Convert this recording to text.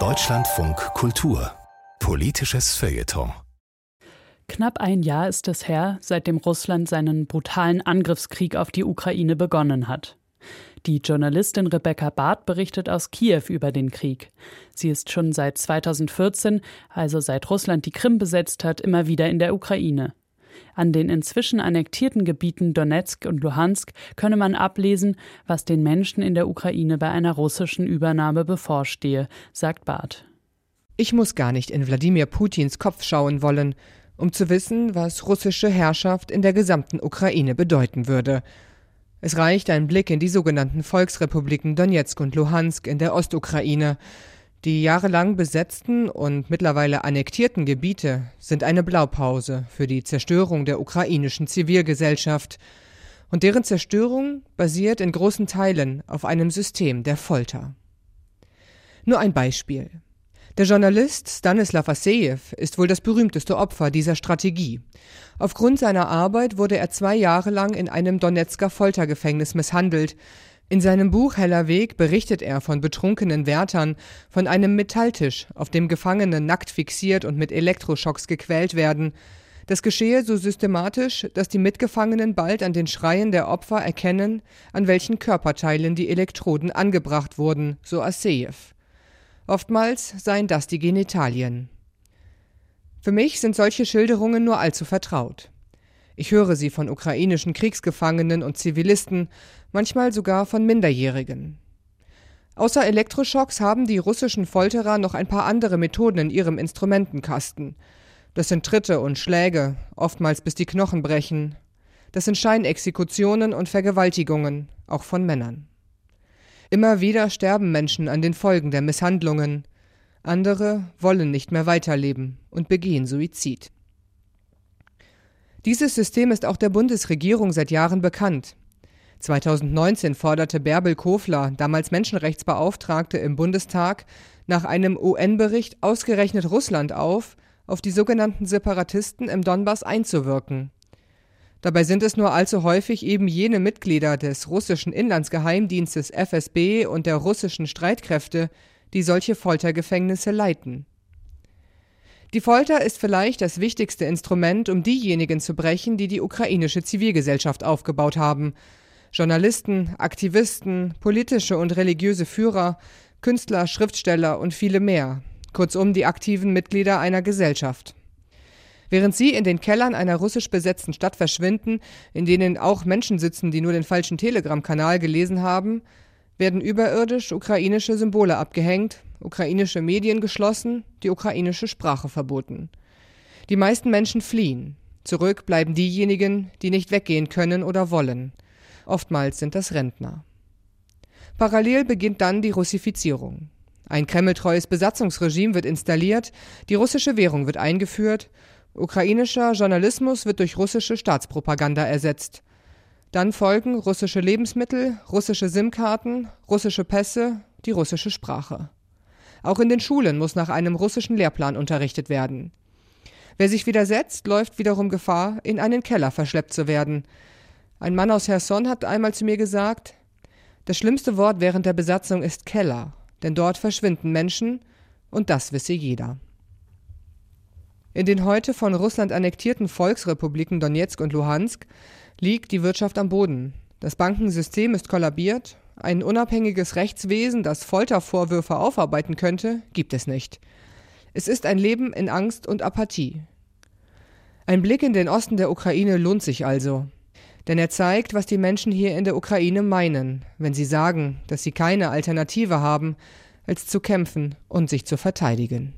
Deutschlandfunk Kultur Politisches Feuilleton Knapp ein Jahr ist es her, seitdem Russland seinen brutalen Angriffskrieg auf die Ukraine begonnen hat. Die Journalistin Rebecca Barth berichtet aus Kiew über den Krieg. Sie ist schon seit 2014, also seit Russland die Krim besetzt hat, immer wieder in der Ukraine. An den inzwischen annektierten Gebieten Donetsk und Luhansk könne man ablesen, was den Menschen in der Ukraine bei einer russischen Übernahme bevorstehe, sagt Barth. Ich muss gar nicht in Wladimir Putins Kopf schauen wollen, um zu wissen, was russische Herrschaft in der gesamten Ukraine bedeuten würde. Es reicht ein Blick in die sogenannten Volksrepubliken Donetsk und Luhansk in der Ostukraine. Die jahrelang besetzten und mittlerweile annektierten Gebiete sind eine Blaupause für die Zerstörung der ukrainischen Zivilgesellschaft. Und deren Zerstörung basiert in großen Teilen auf einem System der Folter. Nur ein Beispiel. Der Journalist Stanislav Asejew ist wohl das berühmteste Opfer dieser Strategie. Aufgrund seiner Arbeit wurde er zwei Jahre lang in einem Donetsker Foltergefängnis misshandelt. In seinem Buch Heller Weg berichtet er von betrunkenen Wärtern, von einem Metalltisch, auf dem Gefangene nackt fixiert und mit Elektroschocks gequält werden. Das geschehe so systematisch, dass die Mitgefangenen bald an den Schreien der Opfer erkennen, an welchen Körperteilen die Elektroden angebracht wurden, so Asejew. Oftmals seien das die Genitalien. Für mich sind solche Schilderungen nur allzu vertraut. Ich höre sie von ukrainischen Kriegsgefangenen und Zivilisten, manchmal sogar von Minderjährigen. Außer Elektroschocks haben die russischen Folterer noch ein paar andere Methoden in ihrem Instrumentenkasten. Das sind Tritte und Schläge, oftmals bis die Knochen brechen. Das sind Scheinexekutionen und Vergewaltigungen, auch von Männern. Immer wieder sterben Menschen an den Folgen der Misshandlungen. Andere wollen nicht mehr weiterleben und begehen Suizid. Dieses System ist auch der Bundesregierung seit Jahren bekannt. 2019 forderte Bärbel Kofler, damals Menschenrechtsbeauftragte im Bundestag, nach einem UN-Bericht ausgerechnet Russland auf, auf die sogenannten Separatisten im Donbass einzuwirken. Dabei sind es nur allzu häufig eben jene Mitglieder des russischen Inlandsgeheimdienstes FSB und der russischen Streitkräfte, die solche Foltergefängnisse leiten. Die Folter ist vielleicht das wichtigste Instrument, um diejenigen zu brechen, die die ukrainische Zivilgesellschaft aufgebaut haben. Journalisten, Aktivisten, politische und religiöse Führer, Künstler, Schriftsteller und viele mehr. Kurzum die aktiven Mitglieder einer Gesellschaft. Während sie in den Kellern einer russisch besetzten Stadt verschwinden, in denen auch Menschen sitzen, die nur den falschen Telegram-Kanal gelesen haben, werden überirdisch ukrainische Symbole abgehängt, ukrainische Medien geschlossen, die ukrainische Sprache verboten. Die meisten Menschen fliehen. Zurück bleiben diejenigen, die nicht weggehen können oder wollen. Oftmals sind das Rentner. Parallel beginnt dann die Russifizierung. Ein kremltreues Besatzungsregime wird installiert, die russische Währung wird eingeführt Ukrainischer Journalismus wird durch russische Staatspropaganda ersetzt. Dann folgen russische Lebensmittel, russische SIM-Karten, russische Pässe, die russische Sprache. Auch in den Schulen muss nach einem russischen Lehrplan unterrichtet werden. Wer sich widersetzt, läuft wiederum Gefahr, in einen Keller verschleppt zu werden. Ein Mann aus Herson hat einmal zu mir gesagt, das schlimmste Wort während der Besatzung ist Keller, denn dort verschwinden Menschen, und das wisse jeder. In den heute von Russland annektierten Volksrepubliken Donetsk und Luhansk liegt die Wirtschaft am Boden. Das Bankensystem ist kollabiert. Ein unabhängiges Rechtswesen, das Foltervorwürfe aufarbeiten könnte, gibt es nicht. Es ist ein Leben in Angst und Apathie. Ein Blick in den Osten der Ukraine lohnt sich also. Denn er zeigt, was die Menschen hier in der Ukraine meinen, wenn sie sagen, dass sie keine Alternative haben, als zu kämpfen und sich zu verteidigen.